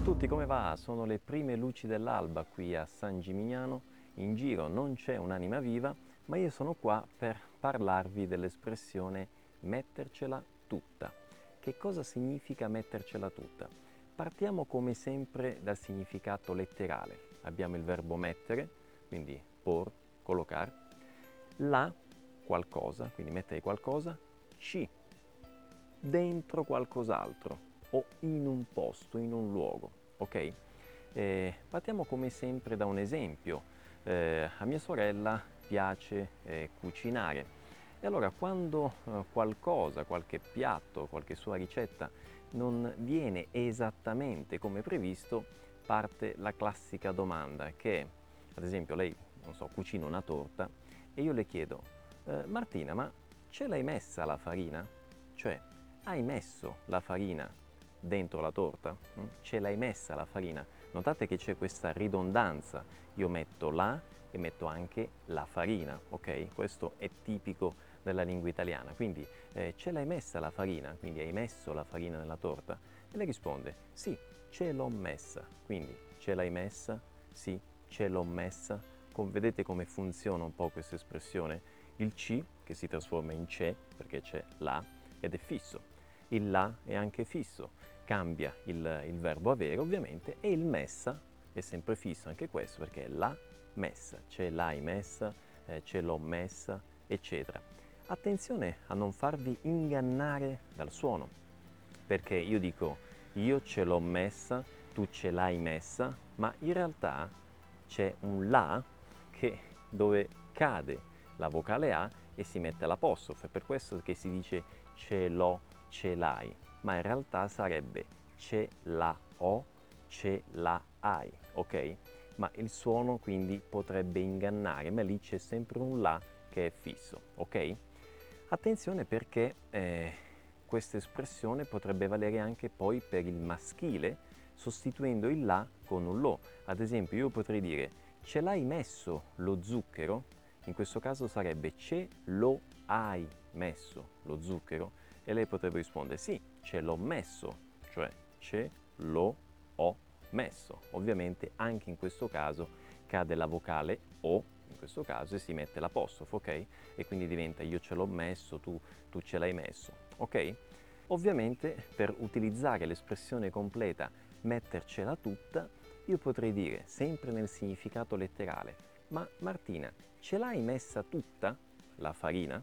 a tutti, come va? Sono le prime luci dell'alba qui a San Gimignano. In giro non c'è un'anima viva, ma io sono qua per parlarvi dell'espressione mettercela tutta. Che cosa significa mettercela tutta? Partiamo come sempre dal significato letterale. Abbiamo il verbo mettere, quindi por, collocare, la, qualcosa, quindi mettere qualcosa, ci, dentro qualcos'altro o in un posto, in un luogo. Ok? Eh, partiamo come sempre da un esempio. Eh, a mia sorella piace eh, cucinare e allora quando eh, qualcosa, qualche piatto, qualche sua ricetta non viene esattamente come previsto, parte la classica domanda che, ad esempio, lei, non so, cucina una torta e io le chiedo, eh, Martina, ma ce l'hai messa la farina? Cioè, hai messo la farina dentro la torta? Mm? Ce l'hai messa la farina? Notate che c'è questa ridondanza. Io metto la e metto anche la farina, ok? Questo è tipico della lingua italiana. Quindi eh, ce l'hai messa la farina? Quindi hai messo la farina nella torta? E lei risponde sì, ce l'ho messa. Quindi ce l'hai messa? Sì, ce l'ho messa. Com- vedete come funziona un po' questa espressione? Il ci che si trasforma in c'è perché c'è la ed è fisso il la è anche fisso, cambia il, il verbo avere ovviamente e il messa è sempre fisso anche questo perché è la messa, c'è l'hai messa, eh, ce l'ho messa, eccetera. Attenzione a non farvi ingannare dal suono, perché io dico io ce l'ho messa, tu ce l'hai messa, ma in realtà c'è un la che, dove cade la vocale A e si mette l'apostrofo, è per questo che si dice ce l'ho ce l'hai, ma in realtà sarebbe ce la ho, ce la hai, ok? Ma il suono quindi potrebbe ingannare, ma lì c'è sempre un la che è fisso, ok? Attenzione perché eh, questa espressione potrebbe valere anche poi per il maschile, sostituendo il la con un lo. Ad esempio io potrei dire ce l'hai messo lo zucchero? In questo caso sarebbe ce lo hai messo lo zucchero? E lei potrebbe rispondere sì, ce l'ho messo, cioè ce lo ho messo. Ovviamente anche in questo caso cade la vocale o in questo caso e si mette l'apostrofo, ok? E quindi diventa io ce l'ho messo, tu, tu ce l'hai messo, ok? Ovviamente per utilizzare l'espressione completa mettercela tutta, io potrei dire sempre nel significato letterale, ma Martina, ce l'hai messa tutta la farina?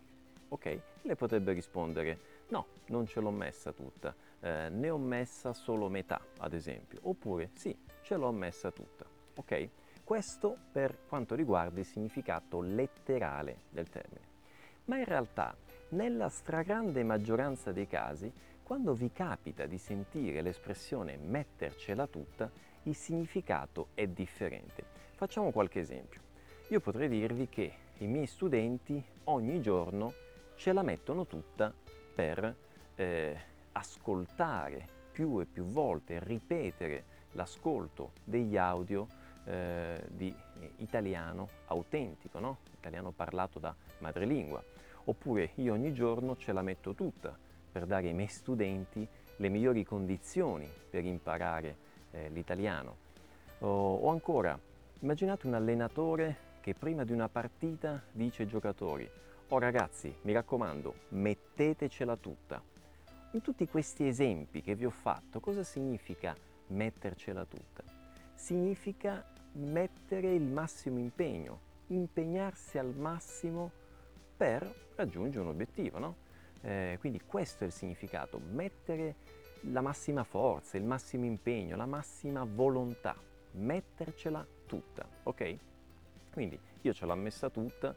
Ok? Lei potrebbe rispondere No, non ce l'ho messa tutta, eh, ne ho messa solo metà, ad esempio. Oppure sì, ce l'ho messa tutta. Ok? Questo per quanto riguarda il significato letterale del termine. Ma in realtà, nella stragrande maggioranza dei casi, quando vi capita di sentire l'espressione mettercela tutta, il significato è differente. Facciamo qualche esempio. Io potrei dirvi che i miei studenti ogni giorno ce la mettono tutta per eh, ascoltare più e più volte, ripetere l'ascolto degli audio eh, di italiano autentico, no? italiano parlato da madrelingua. Oppure io ogni giorno ce la metto tutta per dare ai miei studenti le migliori condizioni per imparare eh, l'italiano. O, o ancora, immaginate un allenatore che prima di una partita dice ai giocatori Oh ragazzi, mi raccomando, mettetecela tutta. In tutti questi esempi che vi ho fatto, cosa significa mettercela tutta? Significa mettere il massimo impegno, impegnarsi al massimo per raggiungere un obiettivo, no? Eh, quindi questo è il significato, mettere la massima forza, il massimo impegno, la massima volontà, mettercela tutta, ok? Quindi io ce l'ho messa tutta,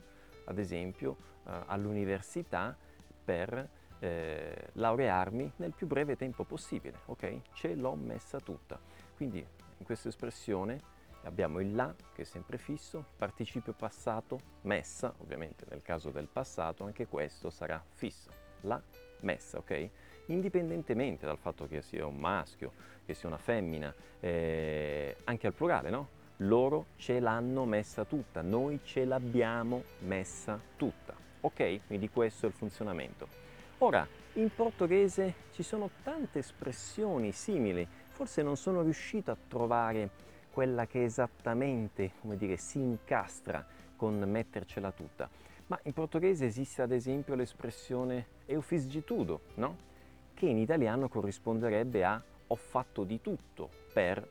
ad esempio eh, all'università per eh, laurearmi nel più breve tempo possibile, ok? Ce l'ho messa tutta. Quindi in questa espressione abbiamo il la che è sempre fisso, participio passato, messa, ovviamente nel caso del passato anche questo sarà fisso, la messa, ok? Indipendentemente dal fatto che sia un maschio, che sia una femmina, eh, anche al plurale, no? Loro ce l'hanno messa tutta, noi ce l'abbiamo messa tutta. Ok? Quindi questo è il funzionamento. Ora, in portoghese ci sono tante espressioni simili, forse non sono riuscito a trovare quella che esattamente, come dire, si incastra con mettercela tutta. Ma in portoghese esiste ad esempio l'espressione eu fiz de tudo, no? Che in italiano corrisponderebbe a ho fatto di tutto per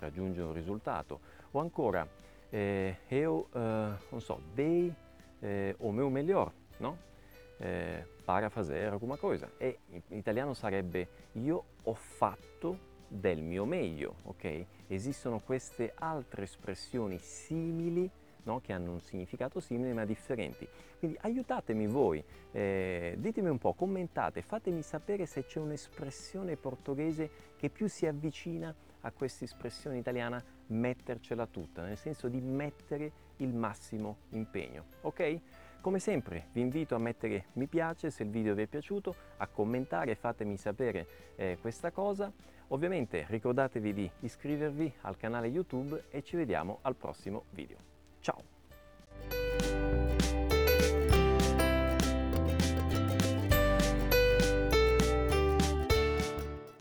raggiungere un risultato. O ancora, eh, eu, eh, non so, dei eh, o meu melhor, no? Eh, para fazer alguma cosa. E in italiano sarebbe io ho fatto del mio meglio, ok? Esistono queste altre espressioni simili no? che hanno un significato simile ma differenti. Quindi aiutatemi voi, eh, ditemi un po', commentate, fatemi sapere se c'è un'espressione portoghese che più si avvicina a questa espressione italiana mettercela tutta, nel senso di mettere il massimo impegno, ok? Come sempre vi invito a mettere mi piace se il video vi è piaciuto, a commentare, fatemi sapere eh, questa cosa. Ovviamente ricordatevi di iscrivervi al canale YouTube e ci vediamo al prossimo video. Ciao!